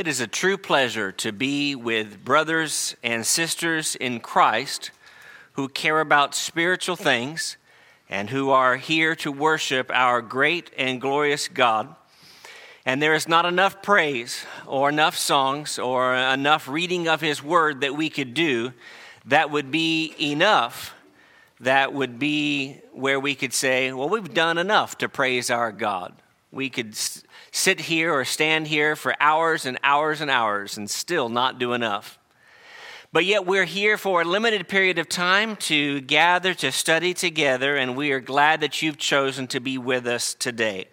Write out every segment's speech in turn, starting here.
It is a true pleasure to be with brothers and sisters in Christ who care about spiritual things and who are here to worship our great and glorious God. And there is not enough praise or enough songs or enough reading of His Word that we could do that would be enough, that would be where we could say, well, we've done enough to praise our God. We could sit here or stand here for hours and hours and hours and still not do enough. But yet, we're here for a limited period of time to gather to study together, and we are glad that you've chosen to be with us today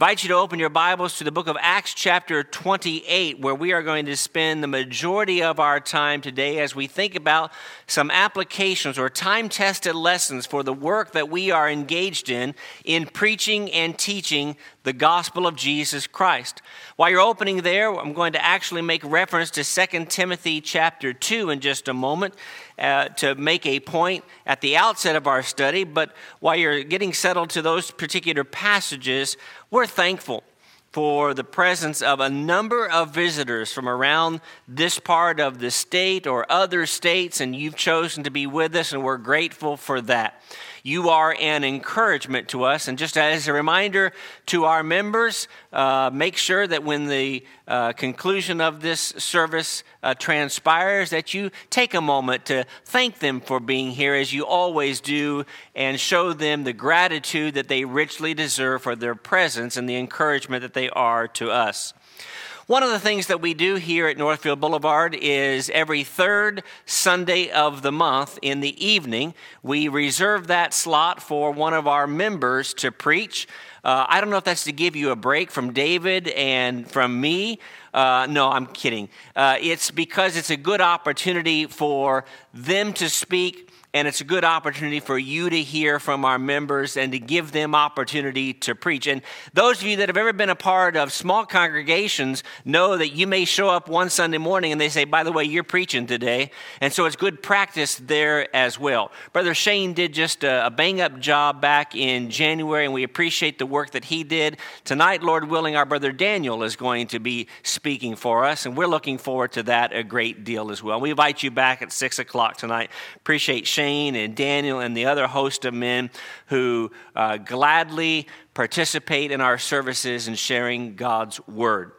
I invite you to open your Bibles to the book of Acts, chapter 28, where we are going to spend the majority of our time today as we think about some applications or time tested lessons for the work that we are engaged in in preaching and teaching the gospel of Jesus Christ. While you're opening there, I'm going to actually make reference to 2 Timothy chapter 2 in just a moment uh, to make a point at the outset of our study. But while you're getting settled to those particular passages, we're thankful for the presence of a number of visitors from around this part of the state or other states, and you've chosen to be with us, and we're grateful for that. You are an encouragement to us. And just as a reminder to our members, uh, make sure that when the uh, conclusion of this service uh, transpires, that you take a moment to thank them for being here, as you always do, and show them the gratitude that they richly deserve for their presence and the encouragement that they are to us. One of the things that we do here at Northfield Boulevard is every third Sunday of the month in the evening, we reserve that slot for one of our members to preach. Uh, I don't know if that's to give you a break from David and from me. Uh, no, I'm kidding. Uh, it's because it's a good opportunity for them to speak and it's a good opportunity for you to hear from our members and to give them opportunity to preach. And those of you that have ever been a part of small congregations know that you may show up one Sunday morning and they say, by the way, you're preaching today. And so it's good practice there as well. Brother Shane did just a, bang up job back in January, and we appreciate the work that he did. Tonight, Lord willing, our brother Daniel is going to be speaking for us, and we're looking forward to that a great deal as well. We invite you back at 6 o'clock tonight. Appreciate Shane Shane and Daniel and the other host of men who uh, gladly participate in our services and sharing God's word.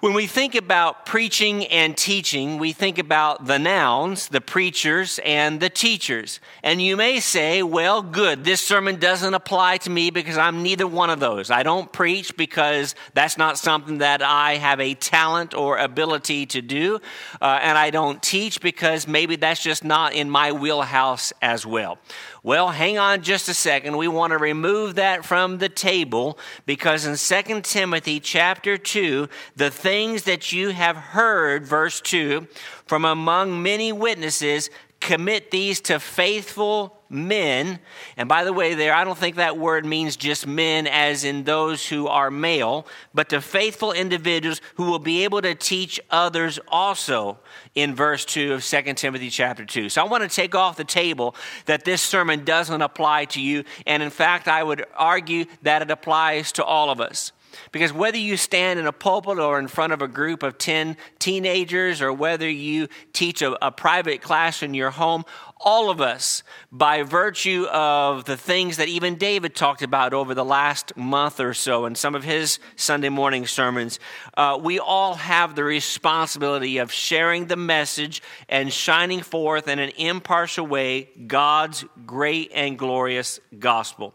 When we think about preaching and teaching, we think about the nouns, the preachers, and the teachers. And you may say, well, good, this sermon doesn't apply to me because I'm neither one of those. I don't preach because that's not something that I have a talent or ability to do. Uh, and I don't teach because maybe that's just not in my wheelhouse as well. Well, hang on just a second. We want to remove that from the table because in 2 Timothy chapter 2, the things that you have heard, verse 2, from among many witnesses, commit these to faithful men. And by the way, there, I don't think that word means just men as in those who are male, but to faithful individuals who will be able to teach others also in verse 2 of 2 Timothy chapter 2. So I want to take off the table that this sermon doesn't apply to you. And in fact, I would argue that it applies to all of us. Because whether you stand in a pulpit or in front of a group of 10 teenagers, or whether you teach a, a, private class in your home, all of us, by virtue of the things that even David talked about over the last month or so in some of his Sunday morning sermons, uh, we all have the responsibility of sharing the message and shining forth in an impartial way God's great and glorious gospel.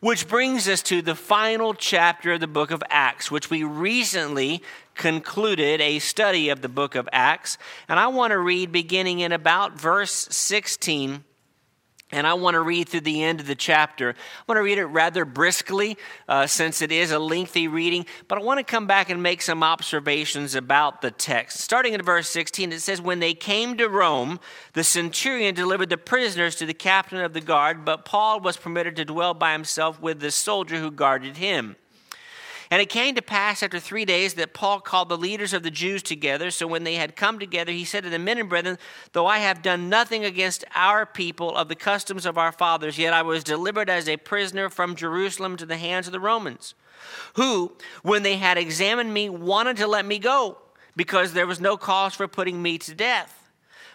Which brings us to the final chapter of the book of Acts, which we recently concluded a study of the book of Acts. And I want to read beginning in about verse 16. And I want to read through the end of the chapter. I want to read it rather briskly uh, since it is a lengthy reading, but I want to come back and make some observations about the text. Starting in verse 16, it says, When they came to Rome, the centurion delivered the prisoners to the captain of the guard, but Paul was permitted to dwell by himself with the soldier who guarded him. And it came to pass after three days that Paul called the leaders of the Jews together. So when they had come together, he said to the men and brethren, Though I have done nothing against our people of the customs of our fathers, yet I was delivered as a prisoner from Jerusalem to the hands of the Romans, who, when they had examined me, wanted to let me go because there was no cause for putting me to death.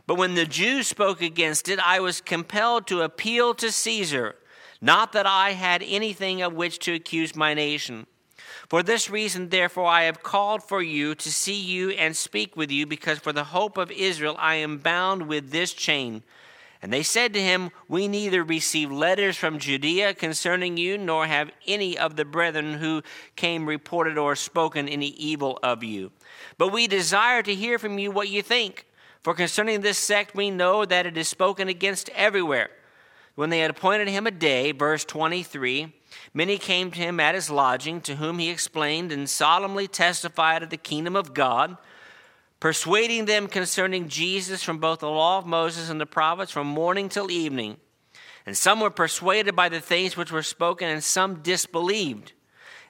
But when the Jews spoke against it, I was compelled to appeal to Caesar, not that I had anything of which to accuse my nation. For this reason, therefore, I have called for you to see you and speak with you, because for the hope of Israel I am bound with this chain. And they said to him, We neither receive letters from Judea concerning you, nor have any of the brethren who came reported or spoken any evil of you. But we desire to hear from you what you think. For concerning this sect, we know that it is spoken against everywhere. When they had appointed him a day, verse 23, many came to him at his lodging, to whom he explained and solemnly testified of the kingdom of God persuading them concerning Jesus from both the law of Moses and the prophets from morning till evening. And some were persuaded by the things which were spoken, and some disbelieved.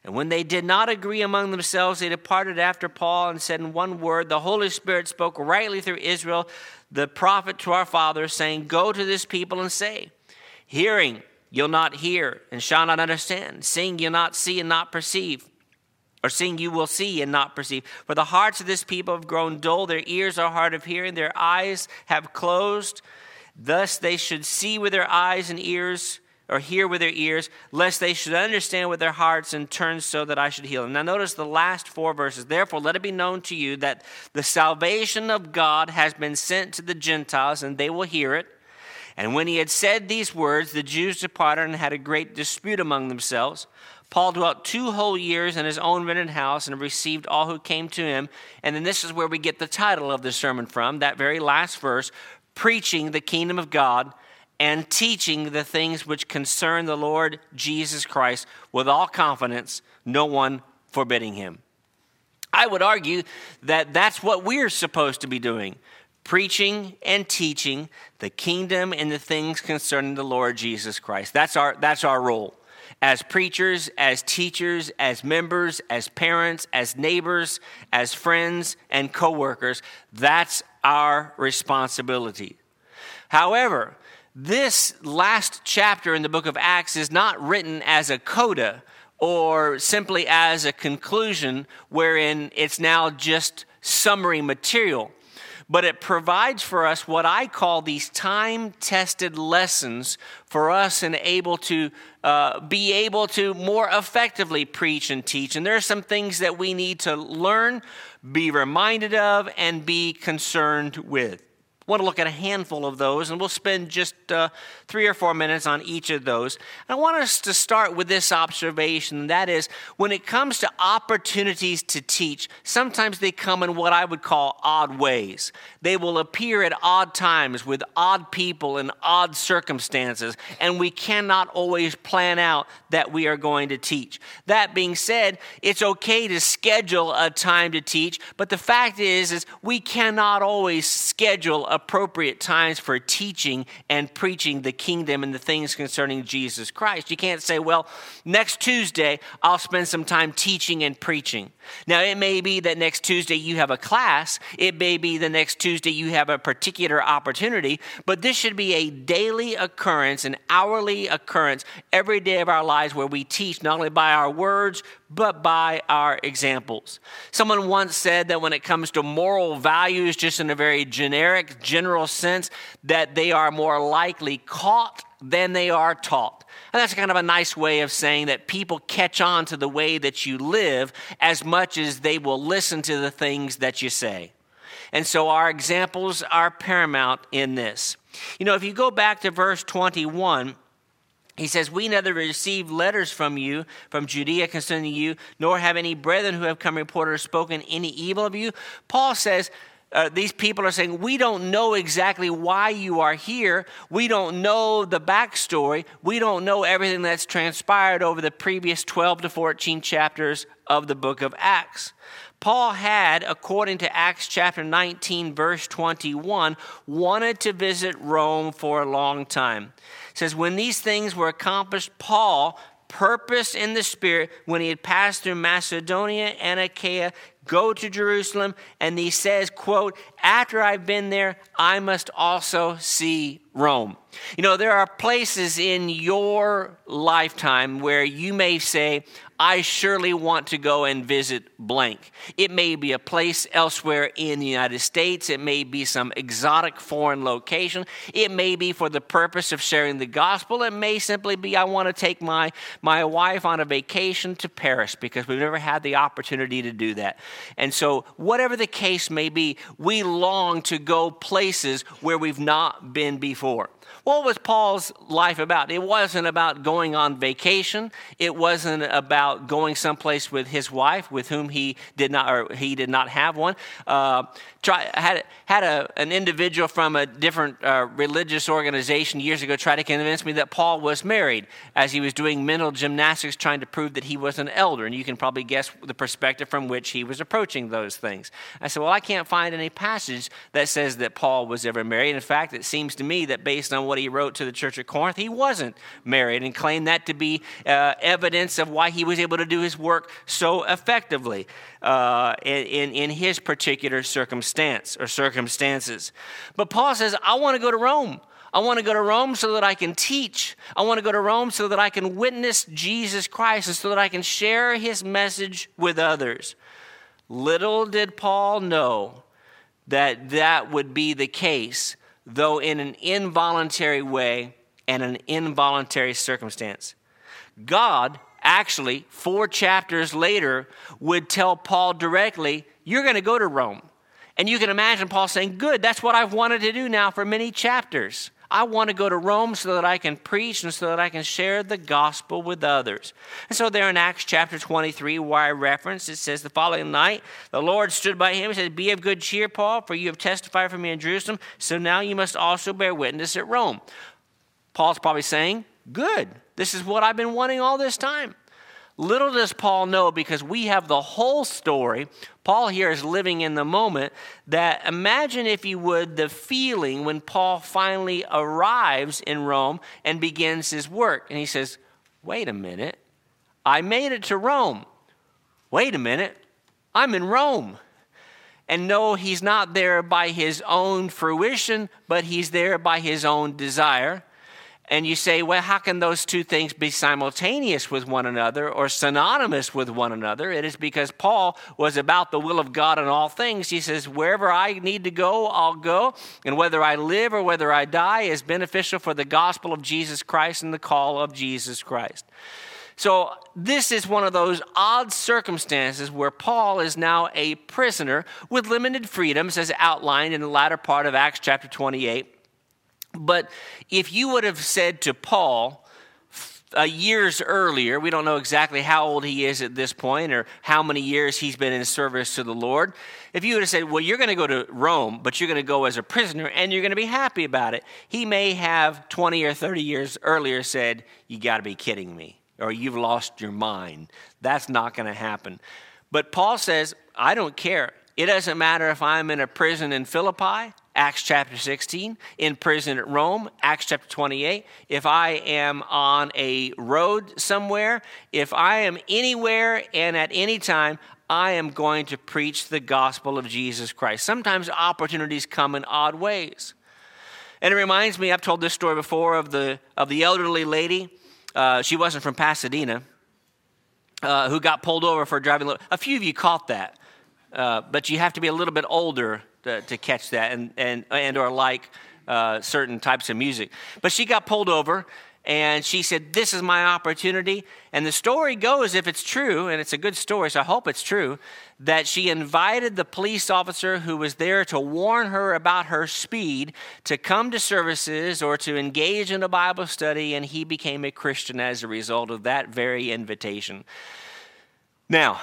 And when they did not agree among themselves, they departed after Paul and said in one word, The Holy Spirit spoke rightly through Isaiah, the prophet to our fathers, saying, Go to this people and say, Hearing, you'll not hear, and shall not understand. Seeing, you'll not see and not perceive or seeing you will see and not perceive. For the hearts of this people have grown dull, their ears are hard of hearing, their eyes have closed. Thus they should see with their eyes and ears, or hear with their ears, lest they should understand with their hearts and turn so that I should heal them. Now notice the last four verses. Therefore, let it be known to you that the salvation of God has been sent to the Gentiles, and they will hear it. And when he had said these words, the Jews departed and had a great dispute among themselves. Paul dwelt two whole years in his own rented house and received all who came to him. And then this is where we get the title of the sermon from, that very last verse preaching the kingdom of God and teaching the things which concern the Lord Jesus Christ with all confidence, no one forbidding him. I would argue that that's what we're supposed to be doing preaching and teaching the kingdom and the things concerning the Lord Jesus Christ. That's our, that's our role as preachers, as teachers, as members, as parents, as neighbors, as friends and coworkers. That's our responsibility. However, this last chapter in the book of Acts is not written as a coda or simply as a conclusion wherein it's now just summary material but it provides for us what I call these time tested lessons for us and able to uh, be able to more effectively preach and teach. And there are some things that we need to learn, be reminded of, and be concerned with want to look at a handful of those, and we'll spend just uh, three or four minutes on each of those. And I want us to start with this observation that is, when it comes to opportunities to teach, sometimes they come in what I would call odd ways. They will appear at odd times with odd people in odd circumstances, and we cannot always plan out that we are going to teach. That being said, it's okay to schedule a time to teach, but the fact is, is we cannot always schedule appropriate times for teaching and preaching the kingdom and the things concerning Jesus Christ. You can't say, well, next Tuesday I'll spend some time teaching and preaching. Now, it may be that next Tuesday you have a class, it may be the next Tuesday you have a particular opportunity, but this should be a daily occurrence, an hourly occurrence every day of our lives where we teach not only by our words, but by our examples. Someone once said that when it comes to moral values, just in a very generic, general sense, that they are more likely caught than they are taught. And that's kind of a nice way of saying that people catch on to the way that you live as much as they will listen to the things that you say. And so our examples are paramount in this. You know, if you go back to verse 21, he says, We neither received letters from you, from Judea concerning you, nor have any brethren who have come reported or spoken any evil of you. Paul says, uh, these people are saying, We don't know exactly why you are here. We don't know the backstory. We don't know everything that's transpired over the previous 12 to 14 chapters of the book of Acts. Paul had, according to Acts chapter 19, verse 21, wanted to visit Rome for a long time. Says, When these things were accomplished, Paul purposed in the Spirit when he had passed through Macedonia and Achaia go to Jerusalem, and he says, quote, after I've been there, I must also see Rome. You know, there are places in your lifetime where you may say, I surely want to go and visit blank. It may be a place elsewhere in the United States. It may be some exotic foreign location. It may be for the purpose of sharing the gospel. It may simply be I want to take my, my wife on a vacation to Paris because we've never had the opportunity to do that. And so, whatever the case may be, we long to go places where we've not been before. What was Paul's life about? It wasn't about going on vacation. It wasn't about going someplace with his wife, with whom he did not, or he did not have one. Uh, try, had had a, an individual from a different uh, religious organization years ago try to convince me that Paul was married as he was doing mental gymnastics trying to prove that he was an elder. And you can probably guess the perspective from which he was approaching those things. I said, Well, I can't find any passage that says that Paul was ever married. In fact, it seems to me that based on what he wrote to the church at Corinth, he wasn't married and claimed that to be uh, evidence of why he was able to do his work so effectively uh, in, in his particular circumstance or circumstances. But Paul says, I want to go to Rome. I want to go to Rome so that I can teach. I want to go to Rome so that I can witness Jesus Christ and so that I can share his message with others. Little did Paul know that that would be the case, though in an involuntary way and an involuntary circumstance. God actually, four chapters later, would tell Paul directly, You're going to go to Rome. And you can imagine Paul saying, Good, that's what I've wanted to do now for many chapters. I want to go to Rome so that I can preach and so that I can share the gospel with others. And so, there in Acts chapter 23, where I reference, it says, The following night, the Lord stood by him and said, Be of good cheer, Paul, for you have testified for me in Jerusalem, so now you must also bear witness at Rome. Paul's probably saying, Good. This is what I've been wanting all this time. Little does Paul know because we have the whole story. Paul here is living in the moment that imagine, if you would, the feeling when Paul finally arrives in Rome and begins his work. And he says, Wait a minute, I made it to Rome. Wait a minute, I'm in Rome. And no, he's not there by his own fruition, but he's there by his own desire. And you say, well, how can those two things be simultaneous with one another or synonymous with one another? It is because Paul was about the will of God in all things. He says, wherever I need to go, I'll go. And whether I live or whether I die is beneficial for the gospel of Jesus Christ and the call of Jesus Christ. So, this is one of those odd circumstances where Paul is now a prisoner with limited freedoms, as outlined in the latter part of Acts chapter 28. But if you would have said to Paul, uh, years earlier, we don't know exactly how old he is at this point or how many years he's been in service to the Lord. If you would have said, Well, you're going to go to Rome, but you're going to go as a prisoner and you're going to be happy about it, he may have 20 or 30 years earlier said, You got to be kidding me, or you've lost your mind. That's not going to happen. But Paul says, I don't care. It doesn't matter if I'm in a prison in Philippi Acts chapter 16, in prison at Rome, Acts chapter 28. If I am on a road somewhere, if I am anywhere and at any time, I am going to preach the gospel of Jesus Christ. Sometimes opportunities come in odd ways. And it reminds me, I've told this story before of the, of the elderly lady. Uh, she wasn't from Pasadena, uh, who got pulled over for driving. A few of you caught that, uh, but you have to be a little bit older to, to catch that and, and, and or like uh, certain types of music. But she got pulled over and she said, This is my opportunity. And the story goes, if it's true, and it's a good story, so I hope it's true, that she invited the police officer who was there to warn her about her speed to come to services or to engage in a Bible study, and he became a Christian as a result of that very invitation. Now,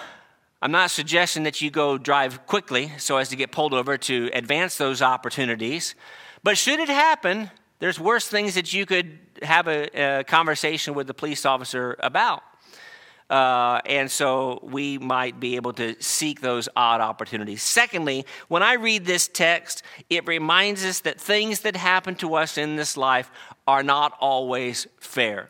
I'm not suggesting that you go drive quickly so as to get pulled over to advance those opportunities. But should it happen, there's worse things that you could have a, a conversation with the police officer about. Uh, and so we might be able to seek those odd opportunities. Secondly, when I read this text, it reminds us that things that happen to us in this life are not always fair.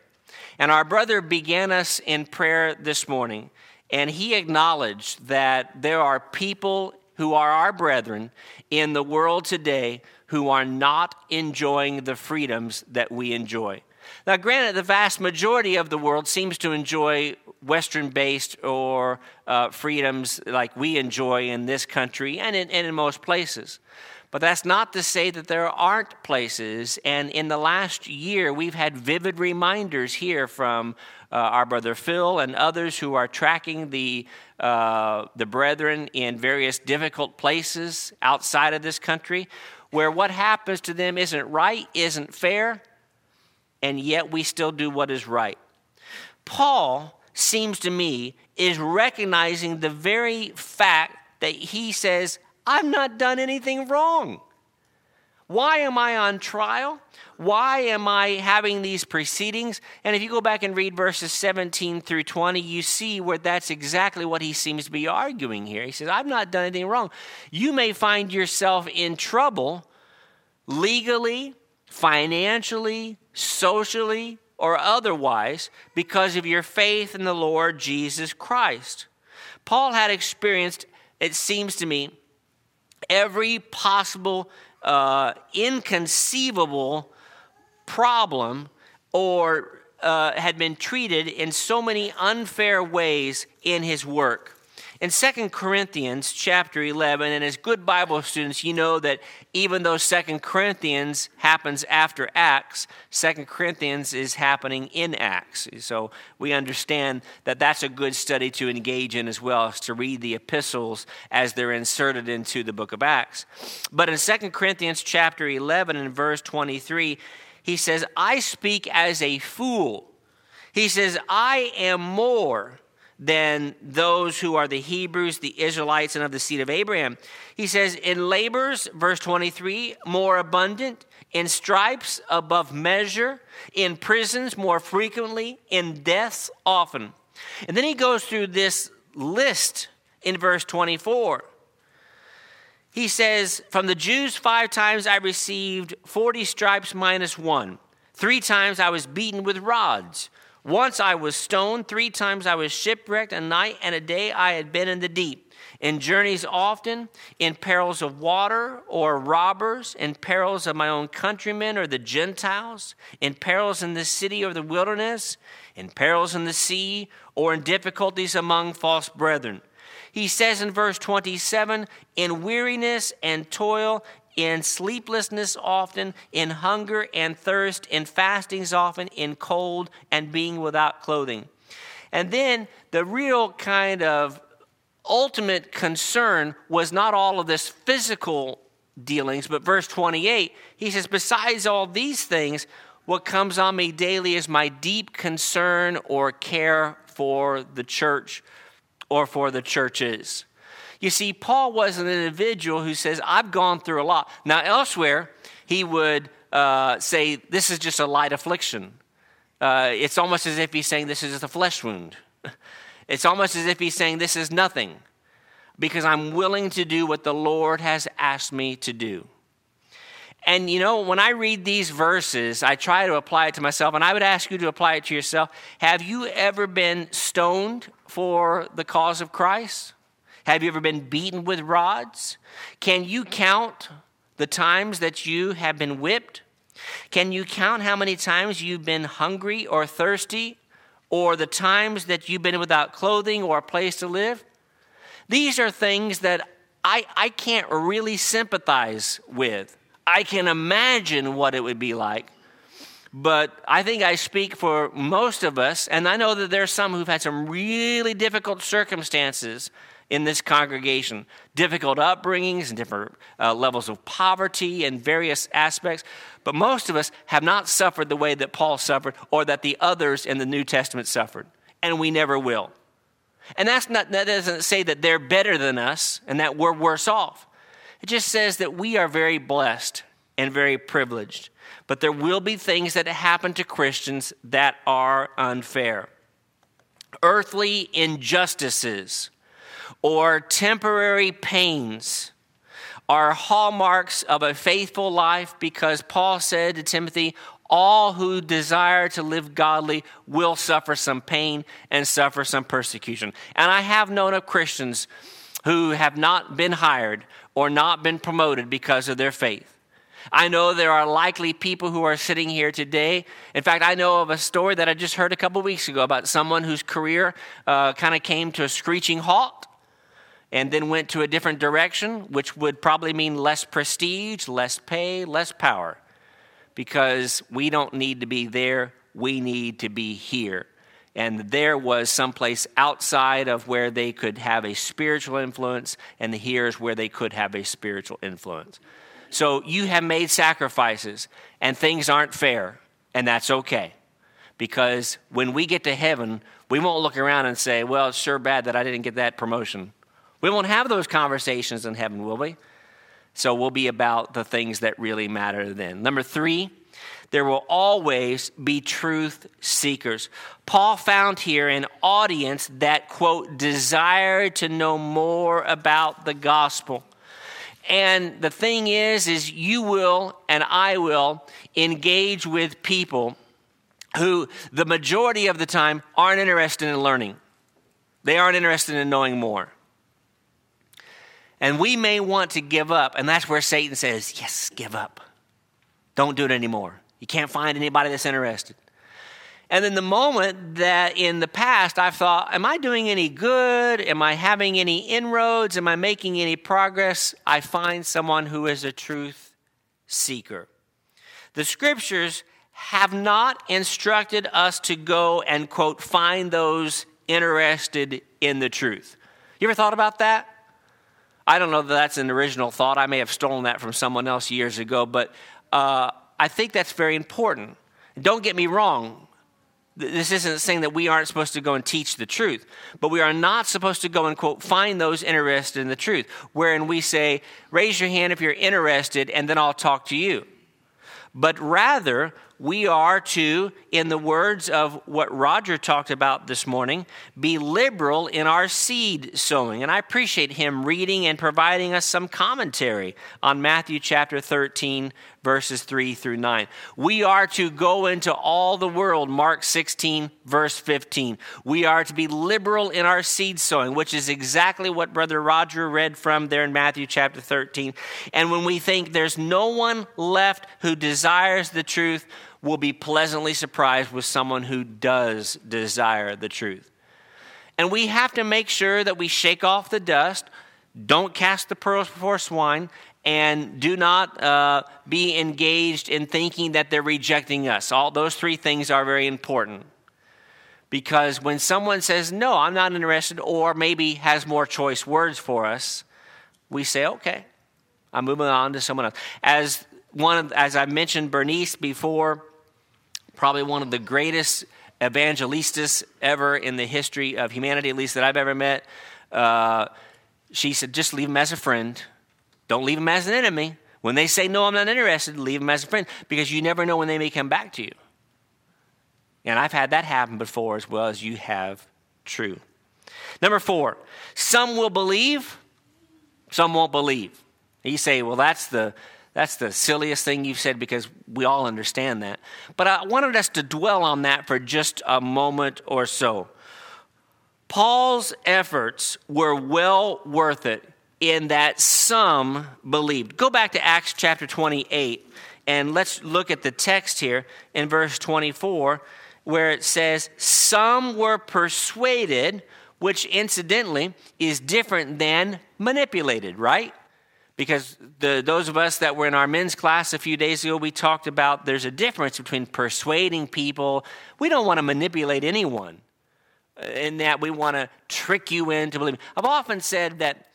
And our brother began us in prayer this morning And he acknowledged that there are people who are our brethren in the world today who are not enjoying the freedoms that we enjoy. Now, granted, the vast majority of the world seems to enjoy Western based or uh, freedoms like we enjoy in this country and in, and in most places. But that's not to say that there aren't places. And in the last year, we've had vivid reminders here from uh, our brother Phil and others who are tracking the, uh, the brethren in various difficult places outside of this country where what happens to them isn't right, isn't fair, and yet we still do what is right. Paul seems to me is recognizing the very fact that he says, I've not done anything wrong. Why am I on trial? Why am I having these proceedings? And if you go back and read verses 17 through 20, you see where that's exactly what he seems to be arguing here. He says, I've not done anything wrong. You may find yourself in trouble legally, financially, socially, or otherwise because of your faith in the Lord Jesus Christ. Paul had experienced, it seems to me, every possible uh, inconceivable problem or uh, had been treated in so many unfair ways in his work. In 2 Corinthians chapter 11, and as good Bible students, you know that even though 2 Corinthians happens after Acts, 2 Corinthians is happening in Acts. So we understand that that's a good study to engage in as well, as to read the epistles as they're inserted into the book of Acts. But in 2 Corinthians chapter 11 and verse 23, he says, I speak as a fool. He says, I am more than those who are the Hebrews, the Israelites, and of the seed of Abraham. He says, In labors, verse 23, more abundant, in stripes above measure, in prisons more frequently, in deaths often. And then he goes through this list in verse 24. He says, From the Jews, five times I received 40 stripes minus one. Three times I was beaten with rods. Once I was stoned, three times I was shipwrecked, a night and a day I had been in the deep. In journeys often, in perils of water or robbers, in perils of my own countrymen or the Gentiles, in perils in the city or the wilderness, in perils in the sea, or in difficulties among false brethren. He says in verse 27 in weariness and toil, in sleeplessness often, in hunger and thirst, in fastings often, in cold and being without clothing. And then the real kind of ultimate concern was not all of this physical dealings, but verse 28, he says, Besides all these things, what comes on me daily is my deep concern or care for the church or for the churches. You see, Paul was an individual who says, I've gone through a lot. Now, elsewhere, he would uh, say, This is just a light affliction. Uh, it's almost as if he's saying, This is just a flesh wound. It's almost as if he's saying, This is nothing, because I'm willing to do what the Lord has asked me to do. And you know, when I read these verses, I try to apply it to myself, and I would ask you to apply it to yourself. Have you ever been stoned for the cause of Christ? Have you ever been beaten with rods? Can you count the times that you have been whipped? Can you count how many times you've been hungry or thirsty, or the times that you've been without clothing or a place to live? These are things that I, I can't really sympathize with. I can imagine what it would be like. But I think I speak for most of us, and I know that there are some who've had some really difficult circumstances in this congregation difficult upbringings and different uh, levels of poverty and various aspects. But most of us have not suffered the way that Paul suffered or that the others in the New Testament suffered, and we never will. And that's not, that doesn't say that they're better than us and that we're worse off. It just says that we are very blessed and very privileged. But there will be things that happen to Christians that are unfair. Earthly injustices or temporary pains are hallmarks of a faithful life because Paul said to Timothy, All who desire to live godly will suffer some pain and suffer some persecution. And I have known of Christians who have not been hired or not been promoted because of their faith. I know there are likely people who are sitting here today. In fact, I know of a story that I just heard a couple weeks ago about someone whose career uh, kind of came to a screeching halt and then went to a different direction, which would probably mean less prestige, less pay, less power because we don't need to be there, we need to be here. And there was someplace outside of where they could have a spiritual influence, and here's where they could have a spiritual influence. So you have made sacrifices, and things aren't fair, and that's okay. Because when we get to heaven, we won't look around and say, Well, it's sure bad that I didn't get that promotion. We won't have those conversations in heaven, will we? So we'll be about the things that really matter then. Number three, there will always be truth seekers. Paul found here an audience that, quote, desired to know more about the gospel. And the thing is, is you will and I will engage with people who the majority of the time aren't interested in learning. They aren't interested in knowing more. And we may want to give up, and that's where Satan says, Yes, give up. Don't do it anymore. You can't find anybody that's interested. And then the moment that in the past I've thought, Am I doing any good? Am I having any inroads? Am I making any progress? I find someone who is a truth seeker. The scriptures have not instructed us to go and, quote, find those interested in the truth. You ever thought about that? I don't know that that's an original thought. I may have stolen that from someone else years ago, but uh, I think that's very important. Don't get me wrong. This isn't saying that we aren't supposed to go and teach the truth, but we are not supposed to go and, quote, find those interested in the truth, wherein we say, raise your hand if you're interested, and then I'll talk to you. But rather, we are to, in the words of what Roger talked about this morning, be liberal in our seed sowing. And I appreciate him reading and providing us some commentary on Matthew chapter 13, verses 3 through 9. We are to go into all the world, Mark 16, verse 15. We are to be liberal in our seed sowing, which is exactly what Brother Roger read from there in Matthew chapter 13. And when we think there's no one left who desires the truth, we'll be pleasantly surprised with someone who does desire the truth. And we have to make sure that we shake off the dust, don't cast the pearls before swine, and do not uh, be engaged in thinking that they're rejecting us. All those three things are very important. Because when someone says, No, I'm not interested, or maybe has more choice words for us, we say, Okay, I'm moving on to someone else. As one of, as I mentioned Bernice before, probably one of the greatest evangelistas ever in the history of humanity, at least that I've ever met. Uh, she said, just leave him as a friend. Don't leave him as an enemy. When they say, no, I'm not interested, leave him as a friend because you never know when they may come back to you. And I've had that happen before as well as you have true. Number four, some will believe, some won't believe. You say, well, that's the that's the silliest thing you've said because we all understand that. But I wanted us to dwell on that for just a moment or so. Paul's efforts were well worth it in that some believed. Go back to Acts chapter 28 and let's look at the text here in verse 24 where it says, Some were persuaded, which incidentally is different than manipulated, right? Because the, those of us that were in our men's class a few days ago, we talked about there's a difference between persuading people. We don't want to manipulate anyone in that we want to trick you into believing. I've often said that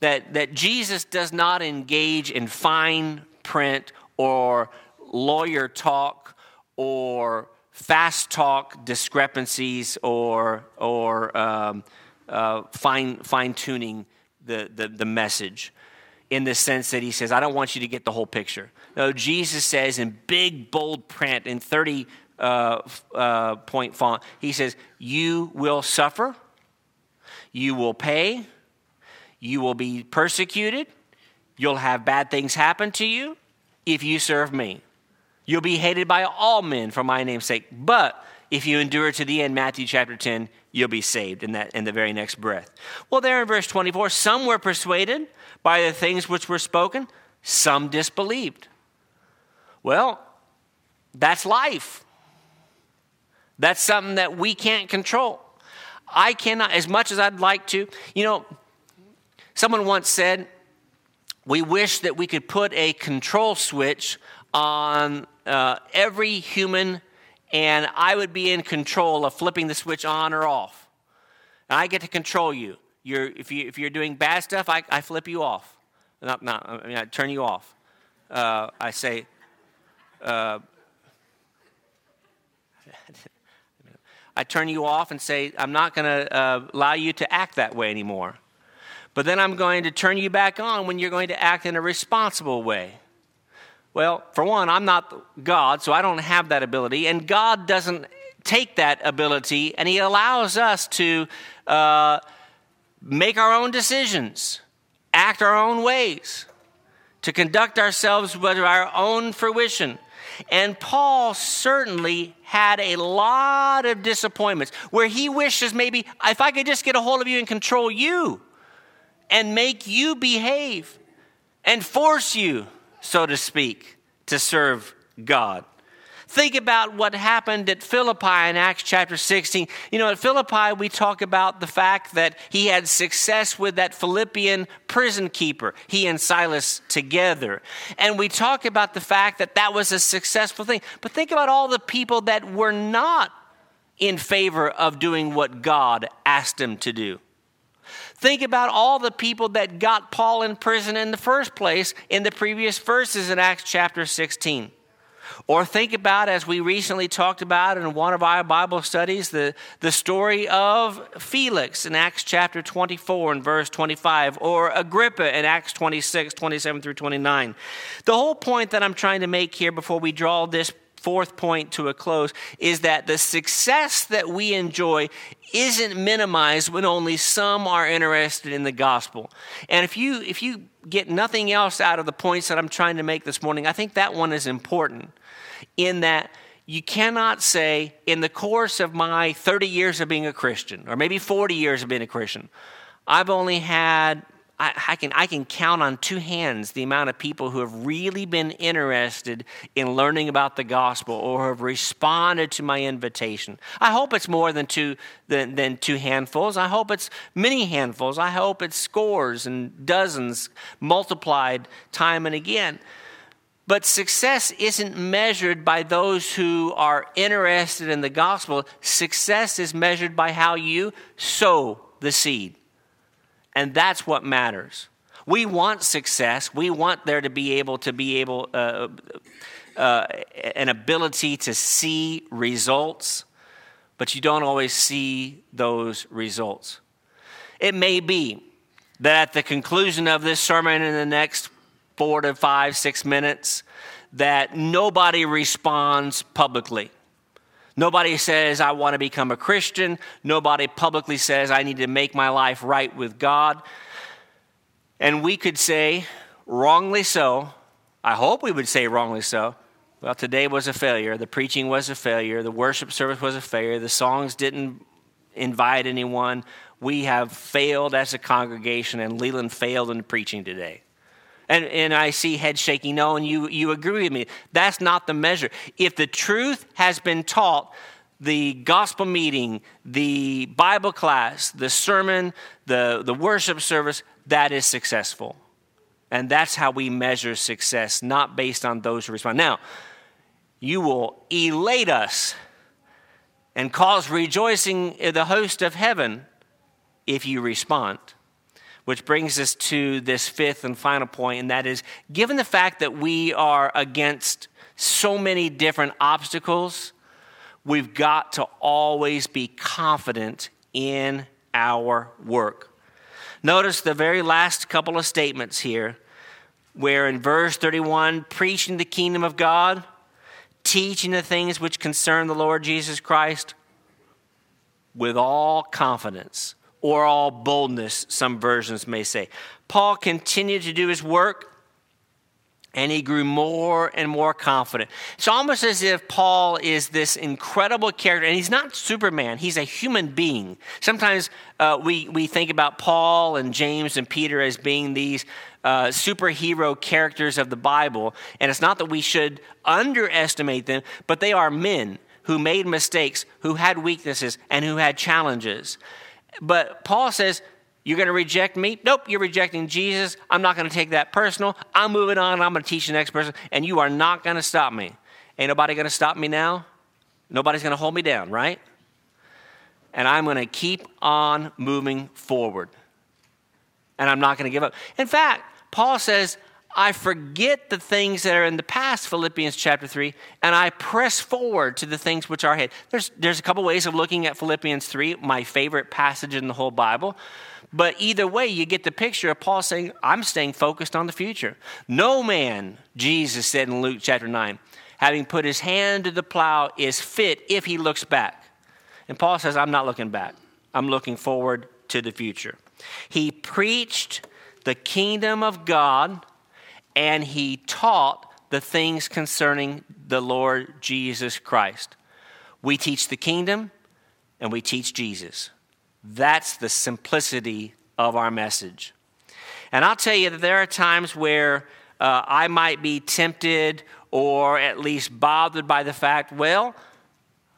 that, that Jesus does not engage in fine print or lawyer talk or fast talk discrepancies or, or um, uh, fine, fine tuning the, the, the message in the sense that he says, I don't want you to get the whole picture. No, Jesus says in big, bold print in 30 uh, uh, point font, he says, You will suffer, you will pay, you will be persecuted. You'll have bad things happen to you if you serve me. You'll be hated by all men for my name's sake. But if you endure to the end, Matthew chapter 10, you'll be saved in that in the very next breath. Well, there in verse 24, some were persuaded by the things which were spoken, some disbelieved. Well, that's life. That's something that we can't control. I cannot, as much as I'd like to. You know, someone once said, we wish that we could put a control switch on uh, every human, and I would be in control of flipping the switch on or off. And I get to control you. You're, if, you if you're doing bad stuff, I, I flip you off. Not, not, I mean, I turn you off. Uh, I say, uh, I turn you off and say, I'm not going to uh, allow you to act that way anymore. But then I'm going to turn you back on when you're going to act in a responsible way. Well, for one, I'm not God, so I don't have that ability. And God doesn't take that ability, and He allows us to uh, make our own decisions, act our own ways, to conduct ourselves with our own fruition. And Paul certainly had a lot of disappointments where he wishes maybe if I could just get a hold of you and control you and make you behave and force you, so to speak, to serve God. Think about what happened at Philippi in Acts chapter 16. You know, at Philippi, we talk about the fact that he had success with that Philippian prison keeper, he and Silas together. And we talk about the fact that that was a successful thing. But think about all the people that were not in favor of doing what God asked them to do. Think about all the people that got Paul in prison in the first place in the previous verses in Acts chapter 16. Or think about, as we recently talked about in one of our Bible studies, the, the story of Felix in Acts chapter 24 and verse 25, or Agrippa in Acts 26, 27 through 29. The whole point that I'm trying to make here before we draw this fourth point to a close is that the success that we enjoy isn't minimized when only some are interested in the gospel. And if you if you get nothing else out of the points that I'm trying to make this morning, I think that one is important in that you cannot say, in the course of my 30 years of being a Christian, or maybe 40 years of being a Christian, I've only had, I, I, can, I can count on two hands the amount of people who have really been interested in learning about the gospel or have responded to my invitation. I hope it's more than two, than, than two handfuls. I hope it's many handfuls. I hope it's scores and dozens multiplied time and again. But success isn't measured by those who are interested in the gospel. Success is measured by how you sow the seed. And that's what matters. We want success. We want there to be able to be able, uh, uh, an ability to see results, but you don't always see those results. It may be that at the conclusion of this sermon in the next four to five, six minutes that nobody responds publicly. Nobody says, I want to become a Christian. Nobody publicly says, I need to make my life right with God. And we could say, wrongly so, I hope we would say wrongly so. Well, today was a failure. The preaching was a failure. The worship service was a failure. The songs didn't invite anyone. We have failed as a congregation, and Leland failed in preaching today. And, and I see head shaking no, and you, you agree with me. That's not the measure. If the truth has been taught, the gospel meeting, the Bible class, the sermon, the, the worship service, that is successful. And that's how we measure success, not based on those who respond. Now, you will elate us and cause rejoicing in the host of heaven if you respond. Which brings us to this fifth and final point, and that is given the fact that we are against so many different obstacles, we've got to always be confident in our work. Notice the very last couple of statements here, where in verse 31, preaching the kingdom of God, teaching the things which concern the Lord Jesus Christ with all confidence or all boldness, some versions may say. Paul continued to do his work and he grew more and more confident. It's almost as if Paul is this incredible character, and he's not Superman, he's a human being. Sometimes uh, we, we think about Paul and James and Peter as being these uh, superhero characters of the Bible, and it's not that we should underestimate them, but they are men who made mistakes, who had weaknesses, and who had challenges. But Paul says, you're going to reject me? Nope, you're rejecting Jesus. I'm not going to take that personal. I'm moving on. I'm going to teach the next person, and you are not going to stop me. Ain't nobody going to stop me now. Nobody's going to hold me down, right? And I'm going to keep on moving forward. And I'm not going to give up. In fact, Paul says, I forget the things that are in the past, Philippians chapter 3, and I press forward to the things which are ahead. There's, there's a couple ways of looking at Philippians 3, my favorite passage in the whole Bible. But either way, you get the picture of Paul saying, I'm staying focused on the future. No man, Jesus said in Luke chapter 9, having put his hand to the plow, is fit if he looks back. And Paul says, I'm not looking back, I'm looking forward to the future. He preached the kingdom of God and he taught the things concerning the Lord Jesus Christ. We teach the kingdom and we teach Jesus. That's the simplicity of our message. And I'll tell you that there are times where uh, I might be tempted or at least bothered by the fact, well,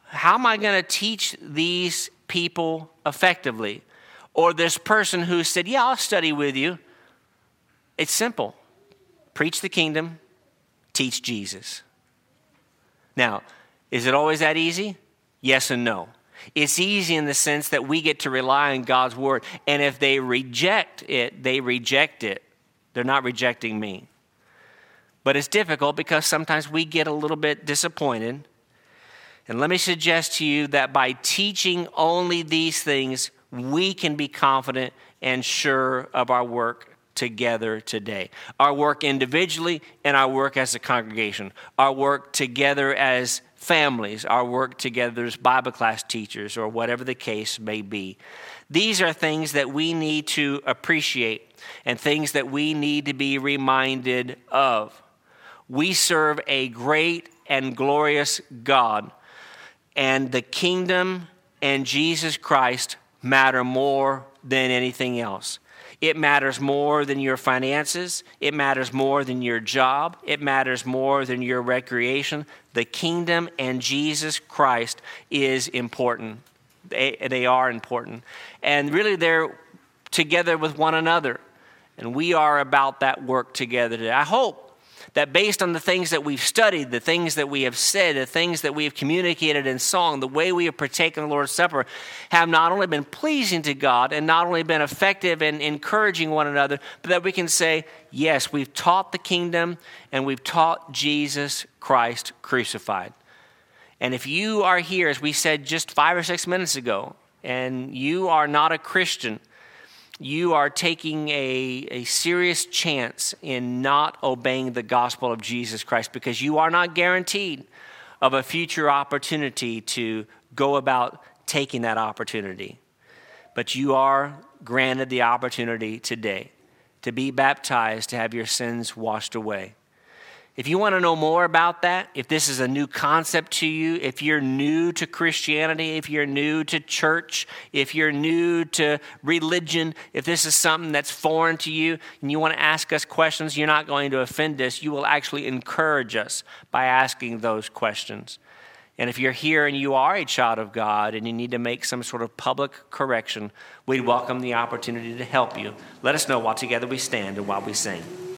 how am I going to teach these people effectively? Or this person who said, yeah, I'll study with you. It's simple preach the kingdom, teach Jesus. Now, is it always that easy? Yes and no. It's easy in the sense that we get to rely on God's word. And if they reject it, they reject it. They're not rejecting me. But it's difficult because sometimes we get a little bit disappointed. And let me suggest to you that by teaching only these things, we can be confident and sure of our work together today. Our work individually and our work as a congregation. Our work together as families, our work together as Bible class teachers, or whatever the case may be. These are things that we need to appreciate and things that we need to be reminded of. We serve a great and glorious God, and the kingdom and Jesus Christ matter more than anything else. It matters more than your finances. It matters more than your job. It matters more than your recreation. The kingdom and Jesus Christ is important. They, they are important. And really, they're together with one another. And we are about that work together today. I hope that based on the things that we've studied, the things that we have said, the things that we have communicated in song, the way we have partaken of the Lord's Supper, have not only been pleasing to God and not only been effective in encouraging one another, but that we can say, yes, we've taught the kingdom and we've taught Jesus Christ crucified. And if you are here, as we said just five or six minutes ago, and you are not a Christian, you are taking a, a serious chance in not obeying the gospel of Jesus Christ because you are not guaranteed of a future opportunity to go about taking that opportunity. But you are granted the opportunity today to be baptized, to have your sins washed away. If you want to know more about that, if this is a new concept to you, if you're new to Christianity, if you're new to church, if you're new to religion, if this is something that's foreign to you and you want to ask us questions, you're not going to offend us. You will actually encourage us by asking those questions. And if you're here and you are a child of God and you need to make some sort of public correction, we'd welcome the opportunity to help you. Let us know while together we stand and while we sing.